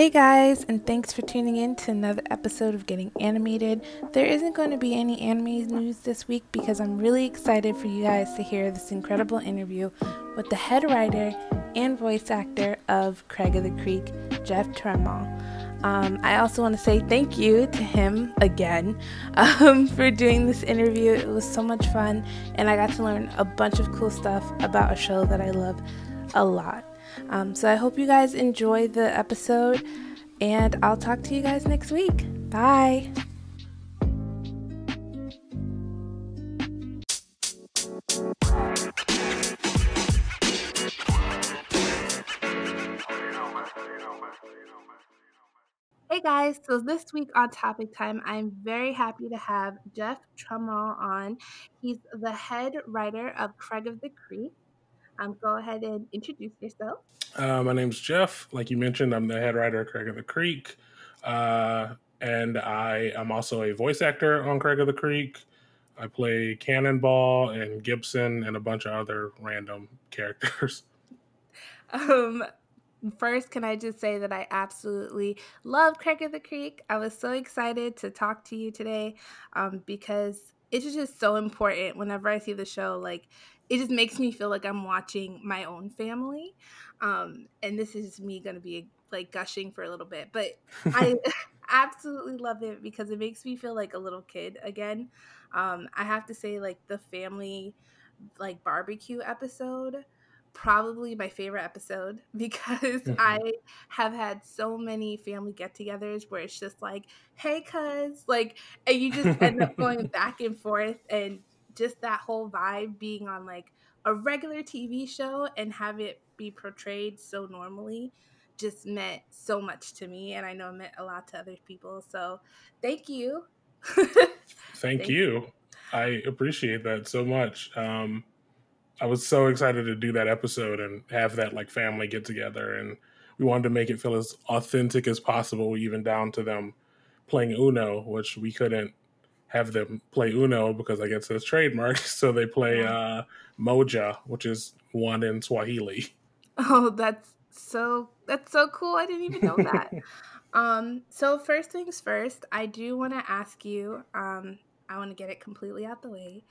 Hey guys, and thanks for tuning in to another episode of Getting Animated. There isn't going to be any anime news this week because I'm really excited for you guys to hear this incredible interview with the head writer and voice actor of Craig of the Creek, Jeff Trammell. Um, I also want to say thank you to him again um, for doing this interview. It was so much fun, and I got to learn a bunch of cool stuff about a show that I love a lot. Um, so I hope you guys enjoy the episode, and I'll talk to you guys next week. Bye. Hey guys, so this week on Topic Time, I'm very happy to have Jeff Trammell on. He's the head writer of Craig of the Creek. Um, go ahead and introduce yourself. Uh, my name's Jeff. Like you mentioned, I'm the head writer of Craig of the Creek. Uh, and I am also a voice actor on Craig of the Creek. I play Cannonball and Gibson and a bunch of other random characters. Um, first, can I just say that I absolutely love Craig of the Creek? I was so excited to talk to you today um, because it's just so important whenever I see the show. Like, it just makes me feel like I'm watching my own family. Um, and this is me going to be like gushing for a little bit, but I absolutely love it because it makes me feel like a little kid again. Um, I have to say, like the family like barbecue episode probably my favorite episode because mm-hmm. I have had so many family get togethers where it's just like, hey, cuz, like, and you just end up going back and forth and just that whole vibe being on like a regular TV show and have it be portrayed so normally just meant so much to me and I know it meant a lot to other people. So thank you. thank, thank you. you. I appreciate that so much. Um, I was so excited to do that episode and have that like family get together and we wanted to make it feel as authentic as possible, even down to them playing Uno, which we couldn't have them play Uno because I guess it's trademark. So they play uh, Moja, which is one in Swahili. Oh, that's so that's so cool. I didn't even know that. um, so first things first, I do want to ask you. Um, I want to get it completely out the way.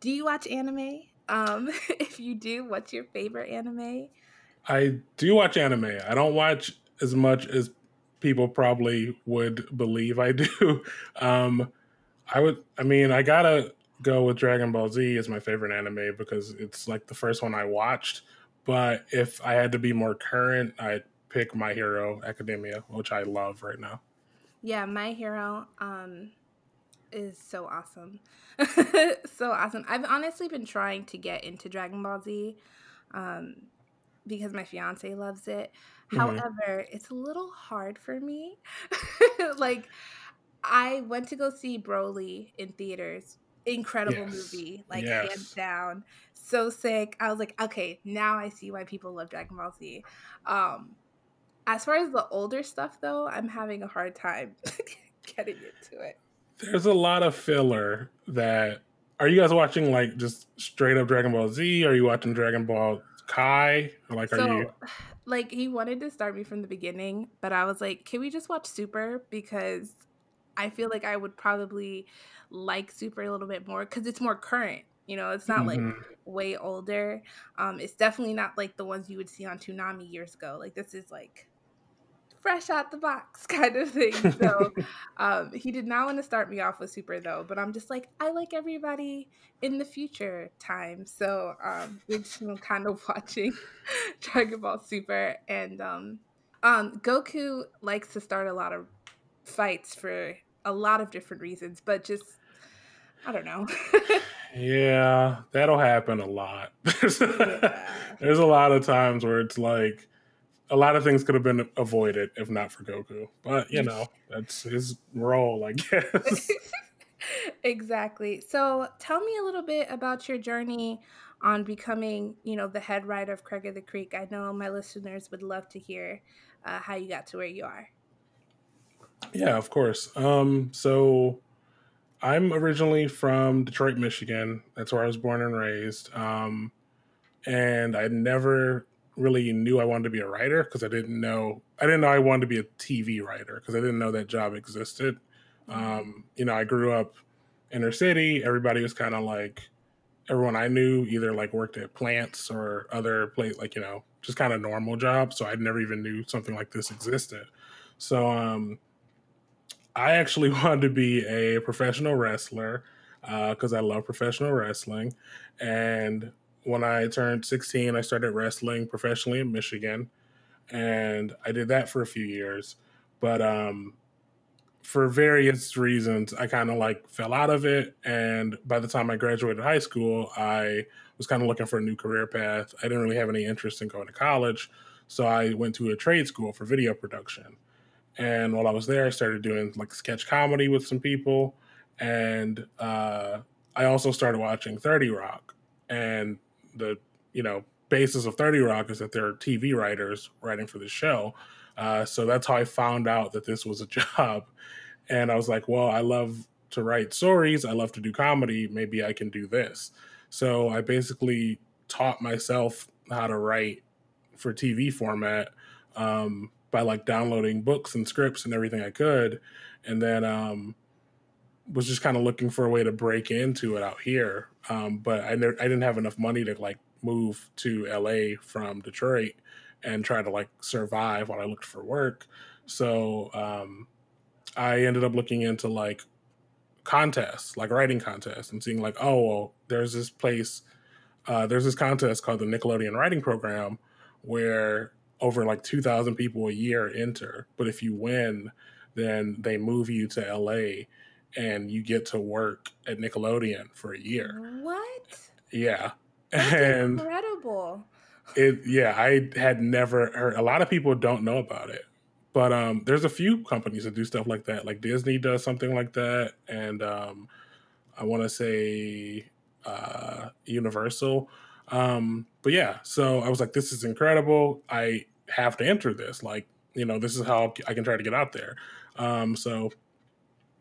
Do you watch anime? Um, if you do, what's your favorite anime? I do watch anime. I don't watch as much as people probably would believe I do. Um, I would. I mean, I gotta go with Dragon Ball Z as my favorite anime because it's like the first one I watched. But if I had to be more current, I'd pick My Hero Academia, which I love right now. Yeah, My Hero um, is so awesome. so awesome. I've honestly been trying to get into Dragon Ball Z um, because my fiance loves it. Mm-hmm. However, it's a little hard for me. like, I went to go see Broly in theaters. Incredible yes. movie, like yes. hands down. So sick. I was like, okay, now I see why people love Dragon Ball Z. Um, as far as the older stuff, though, I'm having a hard time getting into it. There's a lot of filler that. Are you guys watching like just straight up Dragon Ball Z? Are you watching Dragon Ball Kai? Like, so, are you? Like, he wanted to start me from the beginning, but I was like, can we just watch Super? Because I feel like I would probably like Super a little bit more because it's more current. You know, it's not mm-hmm. like way older. Um, it's definitely not like the ones you would see on Toonami years ago. Like this is like fresh out the box kind of thing. So um, he did not want to start me off with Super though, but I'm just like I like everybody in the future time. So um, we're just you know, kind of watching Dragon Ball Super and um, um, Goku likes to start a lot of fights for a lot of different reasons, but just I don't know. yeah, that'll happen a lot. there's, yeah. there's a lot of times where it's like a lot of things could have been avoided if not for Goku. But you know, that's his role, I guess. exactly. So tell me a little bit about your journey on becoming, you know, the head writer of Craig of the Creek. I know my listeners would love to hear uh, how you got to where you are. Yeah, of course. Um, so I'm originally from Detroit, Michigan. That's where I was born and raised. Um, and I never really knew I wanted to be a writer because I didn't know I didn't know I wanted to be a TV writer because I didn't know that job existed. Um, you know, I grew up inner city. Everybody was kind of like everyone I knew either like worked at plants or other place like you know just kind of normal jobs. So I never even knew something like this existed. So um, I actually wanted to be a professional wrestler because uh, I love professional wrestling. And when I turned 16, I started wrestling professionally in Michigan. And I did that for a few years. But um, for various reasons, I kind of like fell out of it. And by the time I graduated high school, I was kind of looking for a new career path. I didn't really have any interest in going to college. So I went to a trade school for video production. And while I was there, I started doing like sketch comedy with some people. And uh, I also started watching 30 Rock. And the, you know, basis of 30 Rock is that there are TV writers writing for the show. Uh, so that's how I found out that this was a job. And I was like, well, I love to write stories. I love to do comedy. Maybe I can do this. So I basically taught myself how to write for TV format um, by like downloading books and scripts and everything I could, and then um, was just kind of looking for a way to break into it out here. Um, but I, ne- I didn't have enough money to like move to LA from Detroit and try to like survive while I looked for work. So um, I ended up looking into like contests, like writing contests, and seeing like, oh, well, there's this place, uh, there's this contest called the Nickelodeon Writing Program, where over like 2,000 people a year enter. But if you win, then they move you to LA and you get to work at Nickelodeon for a year. What? Yeah. That's and incredible. It yeah, I had never heard a lot of people don't know about it. But um there's a few companies that do stuff like that. Like Disney does something like that and um I want to say uh Universal um, but yeah, so I was like, this is incredible. I have to enter this. Like, you know, this is how I can try to get out there. Um, so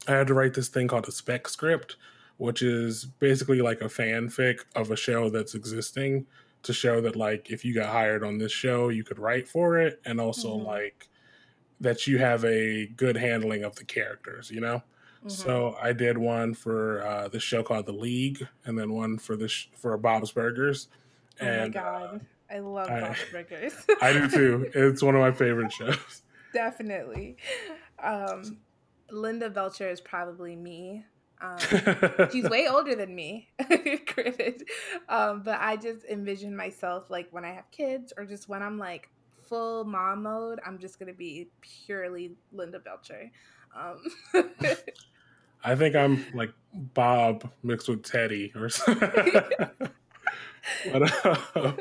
I had to write this thing called a spec script, which is basically like a fanfic of a show that's existing to show that like if you got hired on this show, you could write for it, and also mm-hmm. like that you have a good handling of the characters, you know. Mm-hmm. So I did one for uh, the show called The League, and then one for the sh- for Bob's Burgers. Oh and, my uh, god, uh, I love I, Burgers. I do too. It's one of my favorite shows. Definitely. Um, Linda Belcher is probably me. Um, she's way older than me, granted. Um, but I just envision myself like when I have kids or just when I'm like full mom mode, I'm just gonna be purely Linda Belcher. Um, I think I'm like Bob mixed with Teddy or something. but, uh,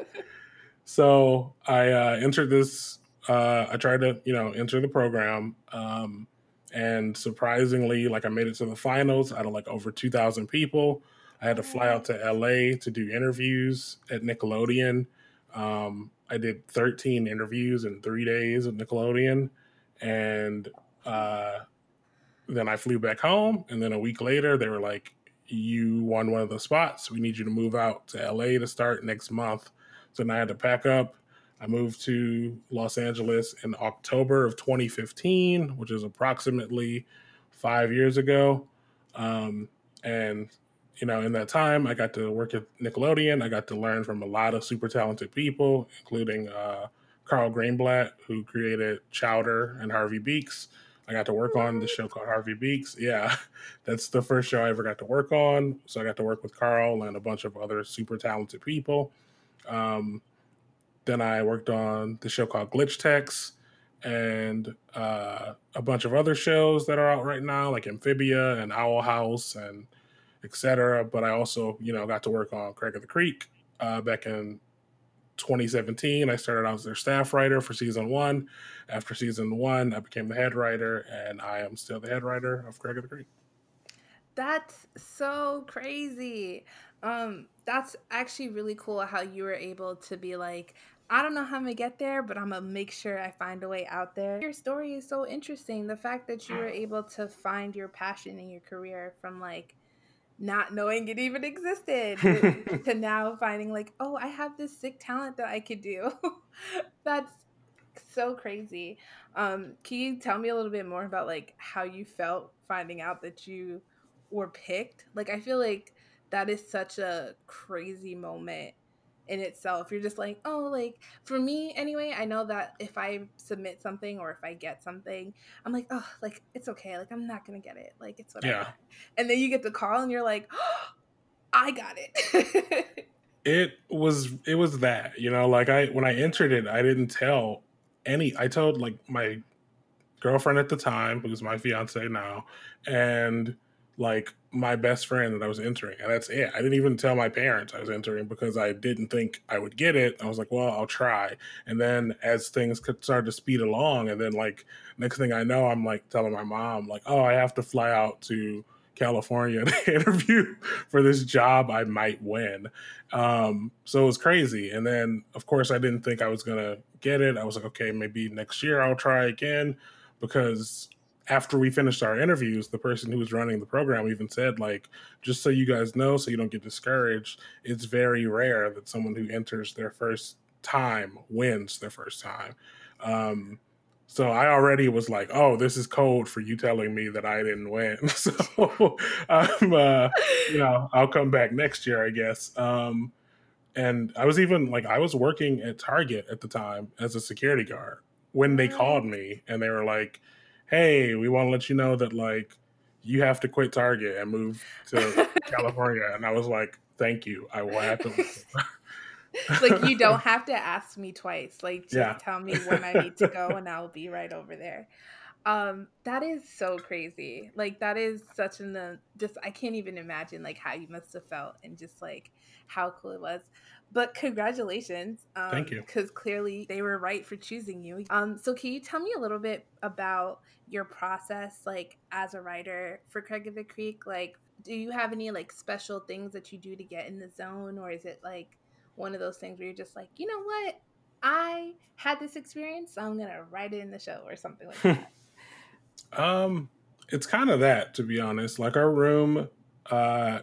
so I uh, entered this. Uh, I tried to, you know, enter the program, um, and surprisingly, like I made it to the finals out of like over two thousand people. I had to fly out to LA to do interviews at Nickelodeon. Um, I did 13 interviews in three days at Nickelodeon, and uh, then I flew back home, and then a week later, they were like, "You won one of the spots. We need you to move out to LA to start next month." So then I had to pack up. I moved to Los Angeles in October of 2015, which is approximately five years ago. Um, and you know, in that time, I got to work at Nickelodeon. I got to learn from a lot of super talented people, including uh, Carl Greenblatt, who created Chowder and Harvey Beaks. I got to work on the show called Harvey Beaks. Yeah, that's the first show I ever got to work on. So I got to work with Carl and a bunch of other super talented people. Um, then I worked on the show called Glitch Techs and uh, a bunch of other shows that are out right now, like Amphibia and Owl House and etc. But I also, you know, got to work on Craig of the Creek uh, back in 2017. I started out as their staff writer for season one. After season one, I became the head writer, and I am still the head writer of Craig of the Creek. That's so crazy. Um, that's actually really cool how you were able to be like, I don't know how I'm gonna get there, but I'm gonna make sure I find a way out there. Your story is so interesting. The fact that you were able to find your passion in your career from like not knowing it even existed to now finding like, oh, I have this sick talent that I could do. That's so crazy. Um, can you tell me a little bit more about like how you felt finding out that you were picked? Like I feel like that is such a crazy moment in itself. You're just like, oh, like for me anyway, I know that if I submit something or if I get something, I'm like, oh, like it's okay. Like I'm not gonna get it. Like it's whatever. Yeah. And then you get the call and you're like, oh, I got it. it was it was that, you know, like I when I entered it, I didn't tell any I told like my girlfriend at the time, who's my fiance now, and like my best friend that I was entering, and that's it. I didn't even tell my parents I was entering because I didn't think I would get it. I was like, well, I'll try. And then as things could start to speed along, and then like next thing I know, I'm like telling my mom, like, oh, I have to fly out to California to interview for this job I might win. Um, so it was crazy. And then, of course, I didn't think I was gonna get it. I was like, okay, maybe next year I'll try again because after we finished our interviews, the person who was running the program even said, like, just so you guys know, so you don't get discouraged, it's very rare that someone who enters their first time wins their first time. Um, so I already was like, oh, this is code for you telling me that I didn't win. so um, uh, you know, I'll come back next year, I guess. Um, and I was even like, I was working at Target at the time as a security guard when they called me and they were like, hey, we want to let you know that like you have to quit Target and move to California. And I was like, thank you. I will have to. like you don't have to ask me twice. Like just yeah. tell me when I need to go and I'll be right over there. Um, that is so crazy. Like that is such an uh, just I can't even imagine like how you must have felt and just like how cool it was. But congratulations. Um, Thank you. Because clearly they were right for choosing you. Um, so can you tell me a little bit about your process, like as a writer for Craig of the Creek? Like, do you have any like special things that you do to get in the zone, or is it like one of those things where you're just like, you know what, I had this experience, so I'm gonna write it in the show or something like that. um, it's kind of that, to be honest. Like our room, uh,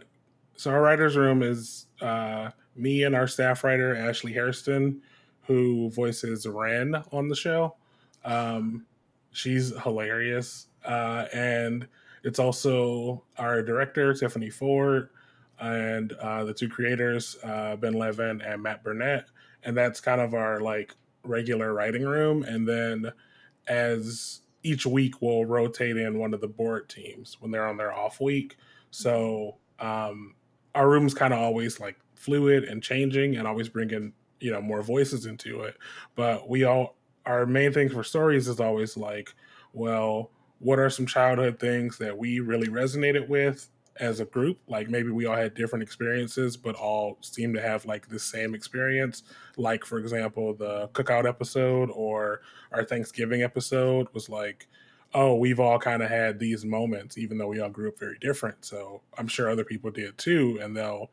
so our writer's room is uh me and our staff writer Ashley Hairston, who voices Ren on the show. Um, she's hilarious, uh, and it's also our director Tiffany Ford and uh, the two creators uh, Ben Levin and Matt Burnett, and that's kind of our like regular writing room. And then as each week, we'll rotate in one of the board teams when they're on their off week. So um, our room's kind of always like fluid and changing and always bringing you know more voices into it. But we all our main thing for stories is always like well what are some childhood things that we really resonated with as a group? Like maybe we all had different experiences but all seem to have like the same experience. Like for example the cookout episode or our thanksgiving episode was like oh we've all kind of had these moments even though we all grew up very different. So i'm sure other people did too and they'll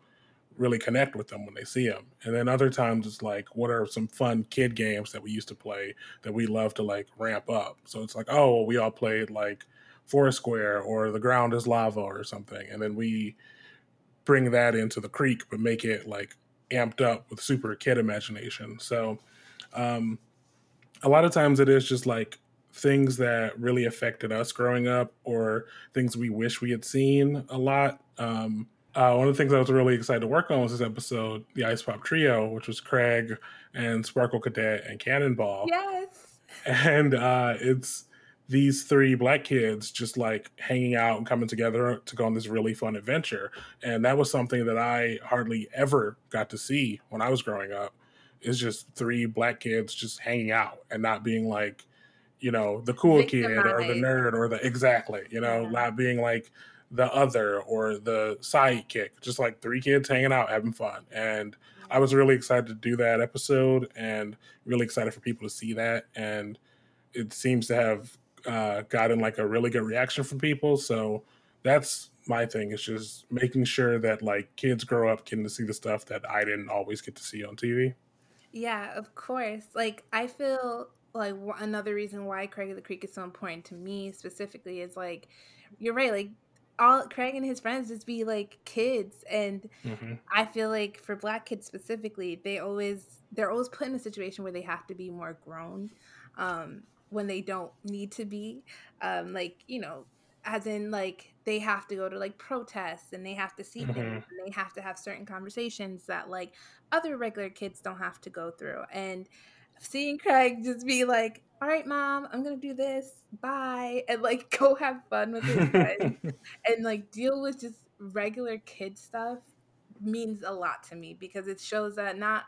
really connect with them when they see them. And then other times it's like, what are some fun kid games that we used to play that we love to like ramp up? So it's like, oh, well, we all played like Foursquare or The Ground is Lava or something. And then we bring that into the creek, but make it like amped up with super kid imagination. So um, a lot of times it is just like things that really affected us growing up or things we wish we had seen a lot. Um, uh, one of the things I was really excited to work on was this episode, the Ice Pop Trio, which was Craig and Sparkle Cadet and Cannonball. Yes. And uh, it's these three black kids just like hanging out and coming together to go on this really fun adventure. And that was something that I hardly ever got to see when I was growing up. Is just three black kids just hanging out and not being like, you know, the cool kid or the nerd or the exactly, you know, yeah. not being like the other or the sidekick, just like three kids hanging out having fun. And I was really excited to do that episode and really excited for people to see that. And it seems to have uh, gotten like a really good reaction from people. So that's my thing. It's just making sure that like kids grow up getting to see the stuff that I didn't always get to see on TV. Yeah, of course. Like I feel like another reason why Craig of the Creek is so important to me specifically is like you're right. Like all Craig and his friends just be like kids and mm-hmm. I feel like for black kids specifically, they always they're always put in a situation where they have to be more grown um when they don't need to be. Um like, you know, as in like they have to go to like protests and they have to see mm-hmm. things and they have to have certain conversations that like other regular kids don't have to go through. And seeing Craig just be like, all right, mom, I'm gonna do this. Bye. And like go have fun with his friends and like deal with just regular kid stuff means a lot to me because it shows that not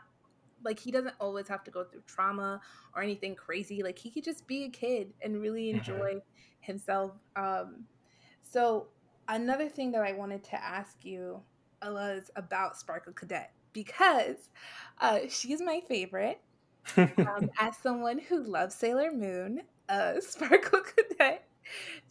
like he doesn't always have to go through trauma or anything crazy. Like he could just be a kid and really mm-hmm. enjoy himself. Um so another thing that I wanted to ask you was about Sparkle Cadet because uh, she's my favorite um, as someone who loves Sailor Moon, uh, Sparkle Cadet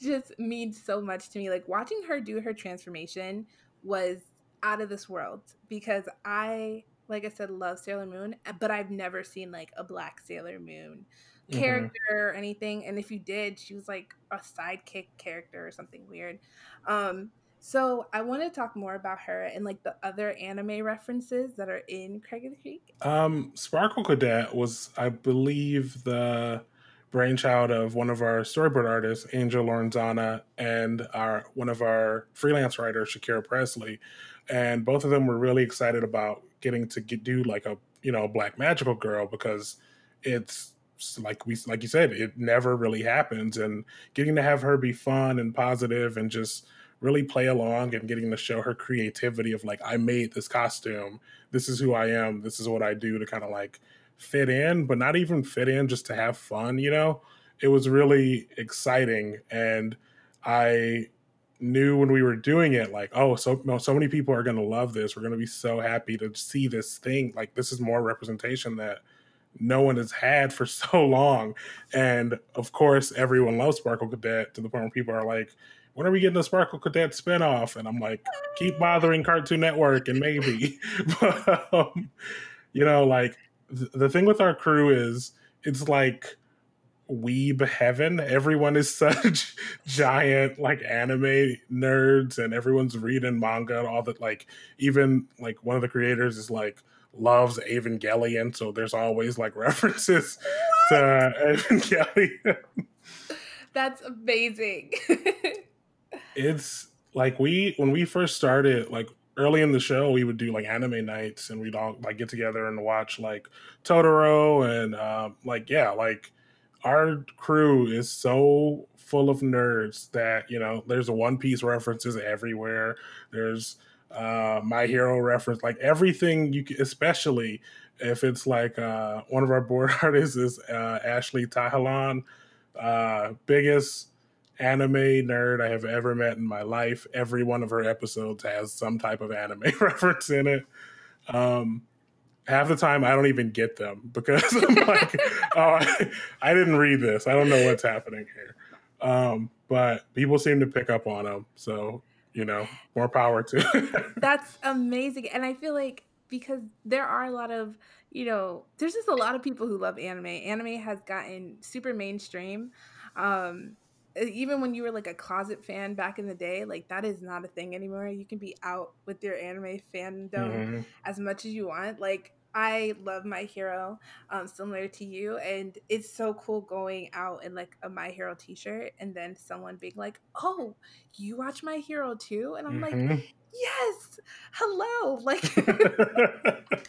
just means so much to me. Like watching her do her transformation was out of this world because I, like I said, love Sailor Moon, but I've never seen like a black Sailor Moon mm-hmm. character mm-hmm. or anything. And if you did, she was like a sidekick character or something weird. Um, so I want to talk more about her and like the other anime references that are in Craig of the Creek. Um, Sparkle Cadet was, I believe, the brainchild of one of our storyboard artists, Angel Lorenzana, and our one of our freelance writers, Shakira Presley, and both of them were really excited about getting to get, do like a you know black magical girl because it's like we like you said it never really happens and getting to have her be fun and positive and just really play along and getting to show her creativity of like I made this costume. This is who I am. This is what I do to kind of like fit in, but not even fit in just to have fun, you know? It was really exciting and I knew when we were doing it like oh so so many people are going to love this we're going to be so happy to see this thing like this is more representation that no one has had for so long and of course everyone loves sparkle cadet to the point where people are like when are we getting a Sparkle Cadet spinoff? And I'm like, keep bothering Cartoon Network and maybe. but, um, you know, like th- the thing with our crew is it's like weeb heaven. Everyone is such giant like anime nerds and everyone's reading manga and all that. Like even like one of the creators is like loves Evangelion. So there's always like references what? to Evangelion. That's amazing it's like we when we first started, like early in the show, we would do like anime nights, and we'd all like get together and watch like Totoro and um, like yeah, like our crew is so full of nerds that you know there's One Piece references everywhere. There's uh, My Hero reference, like everything you, can, especially if it's like uh, one of our board artists is uh, Ashley Tahalan, uh, biggest anime nerd I have ever met in my life. Every one of her episodes has some type of anime reference in it. Um, half the time I don't even get them because I'm like, oh, I, I, didn't read this. I don't know what's happening here. Um, but people seem to pick up on them. So, you know, more power to That's amazing. And I feel like because there are a lot of, you know, there's just a lot of people who love anime. Anime has gotten super mainstream. Um, even when you were like a closet fan back in the day, like that is not a thing anymore. You can be out with your anime fandom mm-hmm. as much as you want. Like I love My Hero, um, similar to you, and it's so cool going out in like a My Hero T-shirt, and then someone being like, "Oh, you watch My Hero too?" And I'm mm-hmm. like, "Yes, hello!" Like,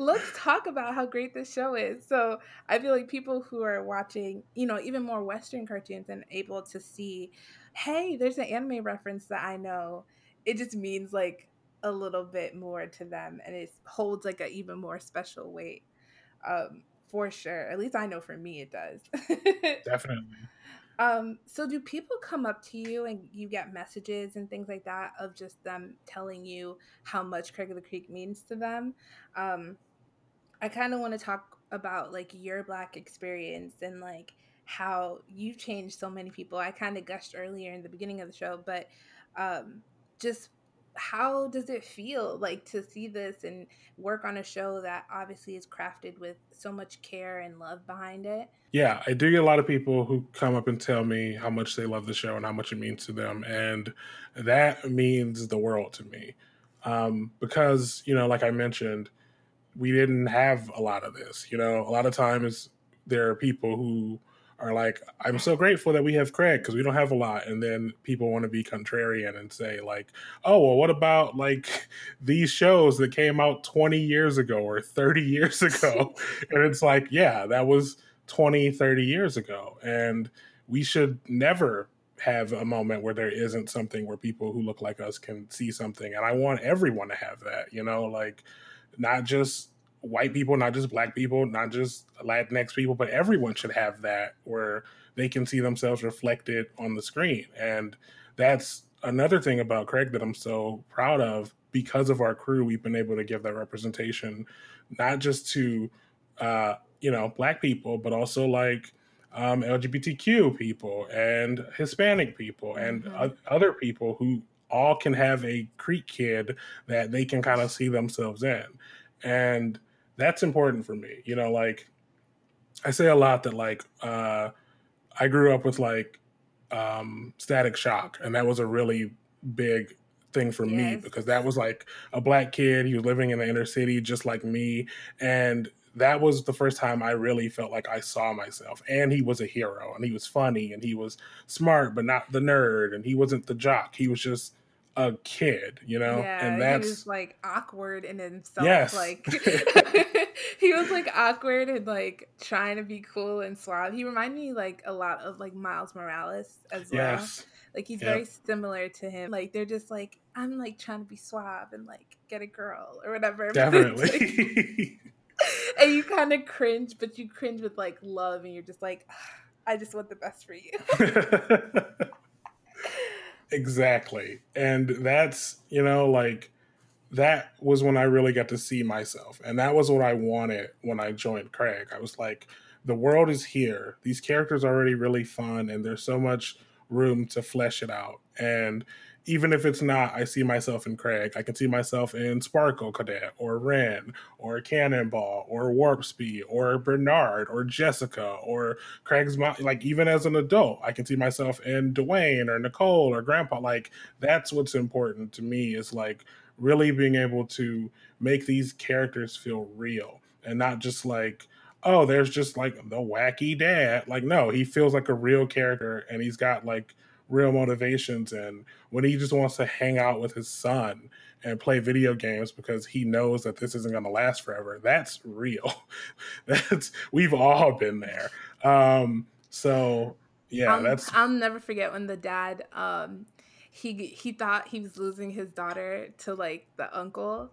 let's talk about how great this show is. So I feel like people who are watching, you know, even more Western cartoons and able to see, hey, there's an anime reference that I know. It just means like a little bit more to them, and it holds like an even more special weight. Um, for sure. At least I know for me it does. Definitely. Um, so do people come up to you and you get messages and things like that of just them telling you how much Craig of the Creek means to them? Um, I kind of want to talk about like your black experience and like how you've changed so many people. I kind of gushed earlier in the beginning of the show, but um, just how does it feel like to see this and work on a show that obviously is crafted with so much care and love behind it? Yeah, I do get a lot of people who come up and tell me how much they love the show and how much it means to them. And that means the world to me. Um, because, you know, like I mentioned, we didn't have a lot of this. You know, a lot of times there are people who are like, I'm so grateful that we have Craig because we don't have a lot. And then people want to be contrarian and say, like, oh, well, what about like these shows that came out 20 years ago or 30 years ago? and it's like, yeah, that was 20, 30 years ago. And we should never have a moment where there isn't something where people who look like us can see something. And I want everyone to have that, you know, like not just white people, not just black people, not just Latinx people, but everyone should have that where they can see themselves reflected on the screen. And that's another thing about Craig that I'm so proud of. Because of our crew, we've been able to give that representation, not just to, uh, you know, black people, but also like um, LGBTQ people and Hispanic people and mm-hmm. o- other people who all can have a Creek kid that they can kind of see themselves in. And that's important for me. You know, like I say a lot that like uh I grew up with like um static shock and that was a really big thing for yes. me because that was like a black kid he was living in the inner city just like me and that was the first time I really felt like I saw myself. And he was a hero and he was funny and he was smart, but not the nerd. And he wasn't the jock. He was just a kid, you know? Yeah, and that's he was like awkward in himself. Yes. Like he was like awkward and like trying to be cool and suave. He reminded me like a lot of like Miles Morales as well. Like he's yep. very similar to him. Like they're just like, I'm like trying to be suave and like get a girl or whatever. Definitely. and you kind of cringe, but you cringe with like love and you're just like, I just want the best for you. Exactly. And that's, you know, like that was when I really got to see myself. And that was what I wanted when I joined Craig. I was like, the world is here. These characters are already really fun and there's so much room to flesh it out. And even if it's not, I see myself in Craig. I can see myself in Sparkle Cadet or Ren or Cannonball or Warp Speed or Bernard or Jessica or Craig's mom. Like even as an adult, I can see myself in Dwayne or Nicole or Grandpa. Like that's what's important to me is like really being able to make these characters feel real and not just like oh there's just like the wacky dad like no he feels like a real character and he's got like real motivations and when he just wants to hang out with his son and play video games because he knows that this isn't going to last forever that's real. That's we've all been there. Um so yeah I'll, that's i'll never forget when the dad um he he thought he was losing his daughter to like the uncle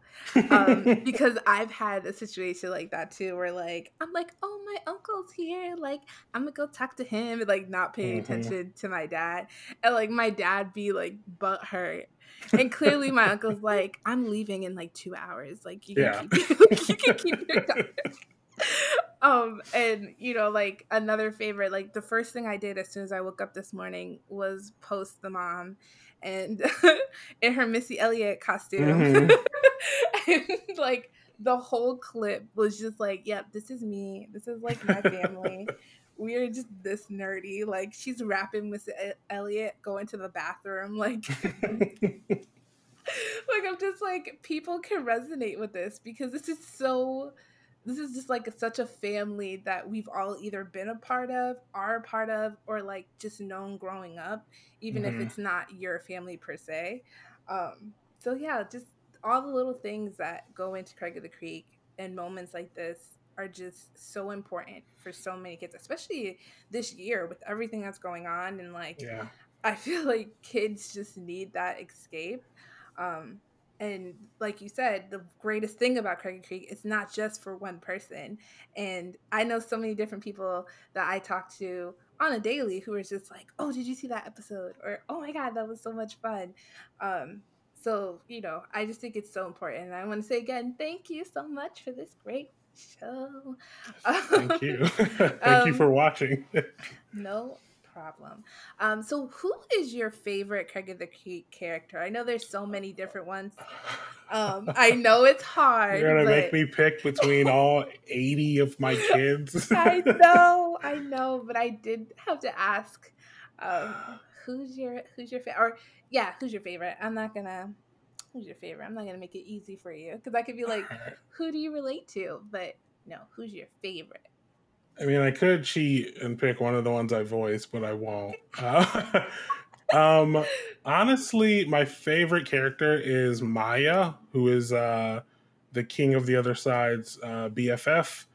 um, because I've had a situation like that too where like I'm like oh my uncle's here. Like I'm gonna go talk to him and like not paying mm-hmm. attention to my dad. And like my dad be like butt hurt and clearly my uncle's like I'm leaving in like two hours. Like you can yeah. keep you can keep your daughter. Um and you know like another favorite like the first thing i did as soon as i woke up this morning was post the mom and in her Missy Elliott costume. Mm-hmm. and like the whole clip was just like, yep, this is me. This is like my family. we are just this nerdy. Like she's rapping Missy Elliott going to the bathroom. Like like I'm just like people can resonate with this because this is so this is just like such a family that we've all either been a part of, are a part of, or like just known growing up, even mm-hmm. if it's not your family per se. Um, so yeah, just all the little things that go into Craig of the Creek and moments like this are just so important for so many kids, especially this year with everything that's going on. And like, yeah. I feel like kids just need that escape. Um, and like you said, the greatest thing about Craig Creek is not just for one person. And I know so many different people that I talk to on a daily who are just like, "Oh, did you see that episode?" or "Oh my god, that was so much fun." Um, so you know, I just think it's so important. And I want to say again, thank you so much for this great show. Thank you. thank um, you for watching. no problem. Um, so, who is your favorite Craig of the Creek character? I know there's so many different ones. Um, I know it's hard. You're gonna but... make me pick between all 80 of my kids. I know, I know, but I did have to ask, um, who's your who's your favorite? Or yeah, who's your favorite? I'm not gonna. Who's your favorite? I'm not gonna make it easy for you because I could be like, who do you relate to? But no, who's your favorite? I mean, I could cheat and pick one of the ones I voiced, but I won't. Uh, um, honestly, my favorite character is Maya, who is uh, the king of the other side's uh, BFF.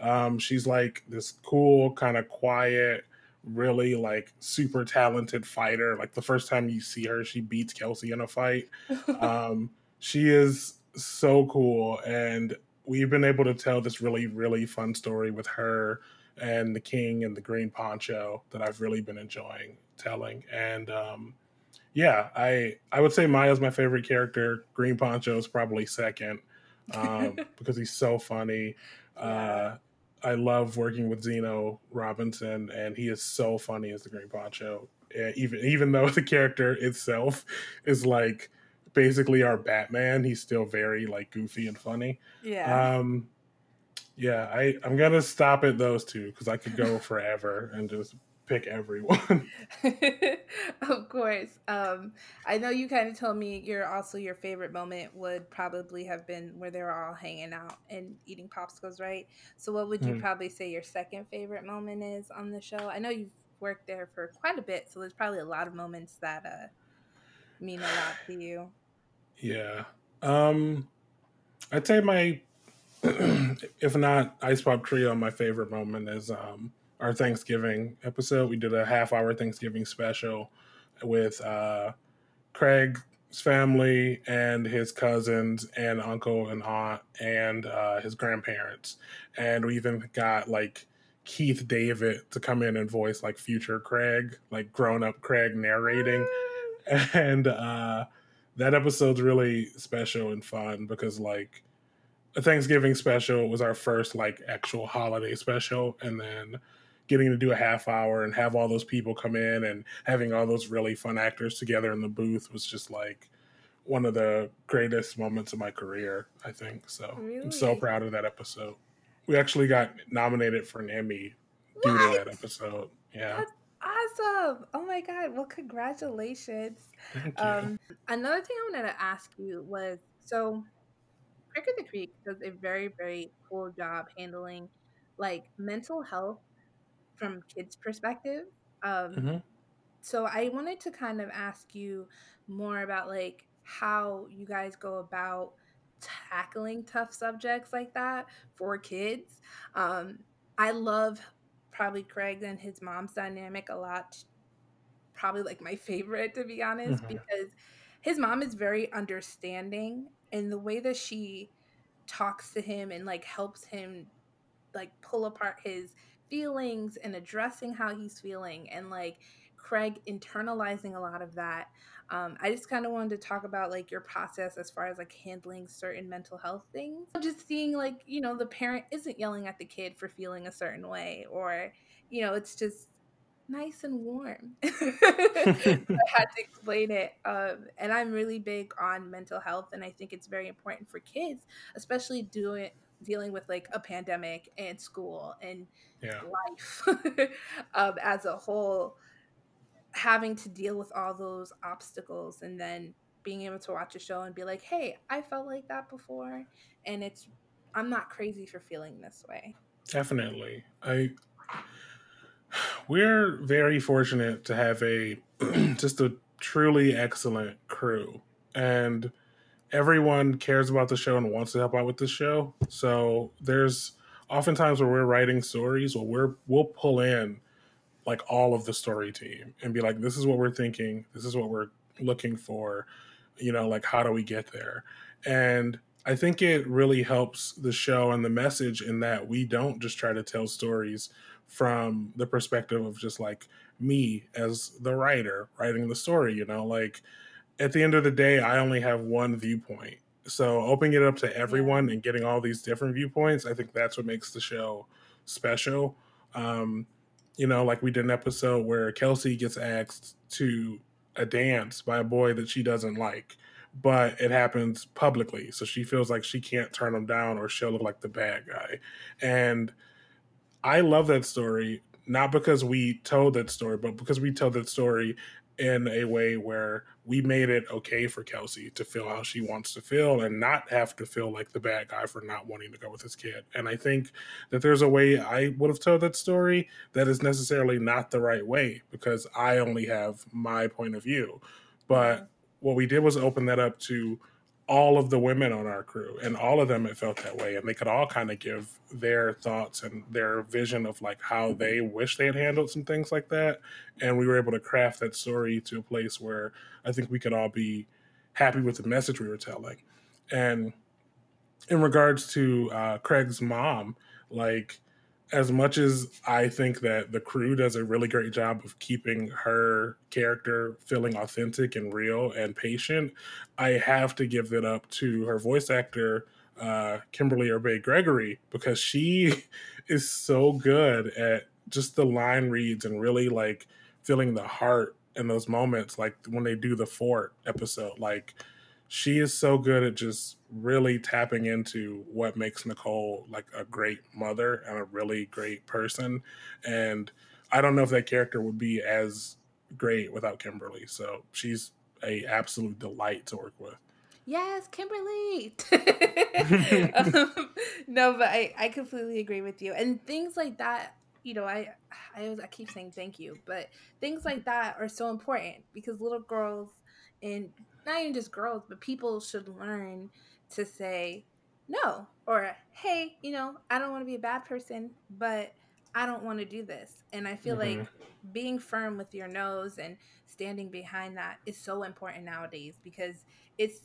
Um, she's like this cool, kind of quiet, really like super talented fighter. Like the first time you see her, she beats Kelsey in a fight. Um, she is so cool, and we've been able to tell this really, really fun story with her and the king and the green poncho that I've really been enjoying telling. And um, yeah, I I would say Maya's my favorite character. Green Poncho is probably second um, because he's so funny. Uh, I love working with Zeno Robinson, and he is so funny as the Green Poncho. Even even though the character itself is like basically our Batman. He's still very like goofy and funny. Yeah. Um, yeah, I I'm gonna stop at those two because I could go forever and just pick everyone. of course. Um, I know you kind of told me your also your favorite moment would probably have been where they were all hanging out and eating popsicles, right? So, what would you mm. probably say your second favorite moment is on the show? I know you've worked there for quite a bit, so there's probably a lot of moments that uh, mean a lot to you. Yeah. Um I'd say my if not Ice Pop Trio, my favorite moment is um our Thanksgiving episode. We did a half hour Thanksgiving special with uh Craig's family and his cousins and uncle and aunt and uh his grandparents. And we even got like Keith David to come in and voice like future Craig, like grown up Craig narrating. And uh that episode's really special and fun because like a Thanksgiving special was our first like actual holiday special, and then getting to do a half hour and have all those people come in and having all those really fun actors together in the booth was just like one of the greatest moments of my career. I think so. Really? I'm so proud of that episode. We actually got nominated for an Emmy what? due to that episode. Yeah. That's awesome. Oh my god. Well, congratulations. Thank you. Um, another thing I wanted to ask you was so Craig of the Creek does a very, very cool job handling like mental health from kids' perspective. Um, mm-hmm. So I wanted to kind of ask you more about like how you guys go about tackling tough subjects like that for kids. Um, I love probably Craig and his mom's dynamic a lot. Probably like my favorite to be honest, mm-hmm. because his mom is very understanding and the way that she talks to him and like helps him like pull apart his feelings and addressing how he's feeling and like Craig internalizing a lot of that. Um, I just kind of wanted to talk about like your process as far as like handling certain mental health things. Just seeing like, you know, the parent isn't yelling at the kid for feeling a certain way, or, you know, it's just nice and warm. I had to explain it. Um, and I'm really big on mental health, and I think it's very important for kids, especially doing dealing with like a pandemic and school and yeah. life um, as a whole, having to deal with all those obstacles, and then being able to watch a show and be like, "Hey, I felt like that before," and it's I'm not crazy for feeling this way. Definitely, I we're very fortunate to have a just a truly excellent crew and everyone cares about the show and wants to help out with the show so there's oftentimes where we're writing stories where we're we'll pull in like all of the story team and be like this is what we're thinking. This is what we're looking for. You know like how do we get there? And i think it really helps the show and the message in that we don't just try to tell stories from the perspective of just like me as the writer writing the story you know? Like at the end of the day i only have one viewpoint. So opening it up to everyone and getting all these different viewpoints i think that's what makes the show special. Um, you know, like we did an episode where Kelsey gets asked to a dance by a boy that she doesn't like, but it happens publicly. So she feels like she can't turn him down or she'll look like the bad guy. And I love that story, not because we told that story, but because we tell that story in a way where we made it okay for Kelsey to feel how she wants to feel and not have to feel like the bad guy for not wanting to go with his kid. And I think that there's a way I would have told that story that is necessarily not the right way because I only have my point of view. But what we did was open that up to all of the women on our crew and all of them it felt that way and they could all kind of give their thoughts and their vision of like how they wish they had handled some things like that and we were able to craft that story to a place where i think we could all be happy with the message we were telling. And in regards to uh, craig's mom like as much as I think that the crew does a really great job of keeping her character feeling authentic and real and patient, I have to give it up to her voice actor, uh, Kimberly Hébert Gregory, because she is so good at just the line reads and really like feeling the heart in those moments, like when they do the fort episode, like she is so good at just really tapping into what makes Nicole like a great mother and a really great person. And I don't know if that character would be as great without Kimberly. So she's a absolute delight to work with. Yes, Kimberly. um, no, but I, I completely agree with you. And things like that, you know, I I, I keep saying thank you, but things like that are so important because little girls and not even just girls, but people should learn to say no or hey, you know, I don't want to be a bad person, but I don't want to do this. And I feel mm-hmm. like being firm with your nose and standing behind that is so important nowadays because it's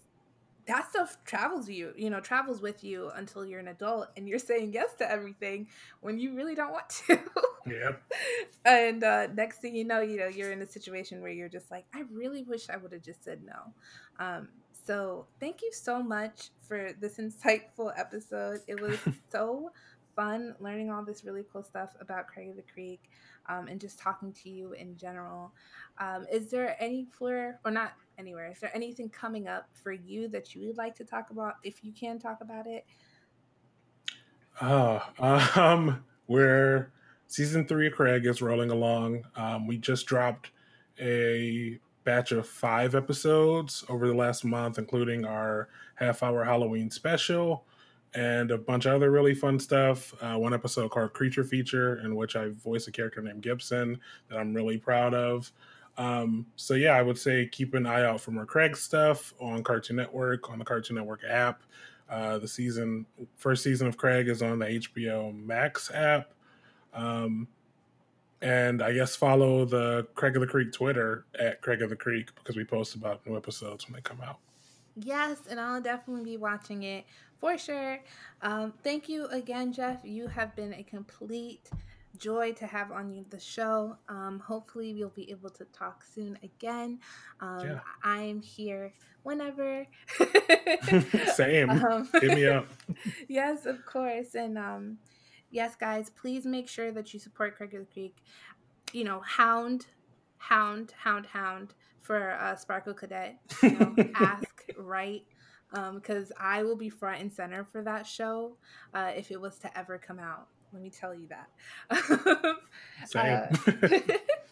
that stuff travels you, you know, travels with you until you're an adult and you're saying yes to everything when you really don't want to. Yeah. and uh, next thing you know, you know, you're in a situation where you're just like, I really wish I would have just said no. Um, so thank you so much for this insightful episode. It was so fun learning all this really cool stuff about Craig of the Creek um, and just talking to you in general. Um, is there any floor or not anywhere? Is there anything coming up for you that you would like to talk about if you can talk about it? Uh, um, where season three of Craig is rolling along. Um, we just dropped a batch of five episodes over the last month, including our half hour Halloween special and a bunch of other really fun stuff. Uh, one episode called Creature Feature, in which I voice a character named Gibson that I'm really proud of. Um, so yeah, I would say keep an eye out for more Craig stuff on Cartoon Network, on the Cartoon Network app. Uh, the season first season of Craig is on the HBO Max app. Um, and I guess follow the Craig of the Creek Twitter at Craig of the Creek because we post about new episodes when they come out. Yes, and I'll definitely be watching it for sure. Um, thank you again, Jeff. You have been a complete joy to have on the show. Um, hopefully, we'll be able to talk soon again. Um, yeah. I'm here whenever. Same. Um, Hit me up. yes, of course. And um, yes, guys, please make sure that you support Craig of the Creek. You know, hound, hound, hound, hound for uh, Sparkle Cadet. You know, ask, write because um, I will be front and center for that show uh, if it was to ever come out. Let me tell you that. Same. uh,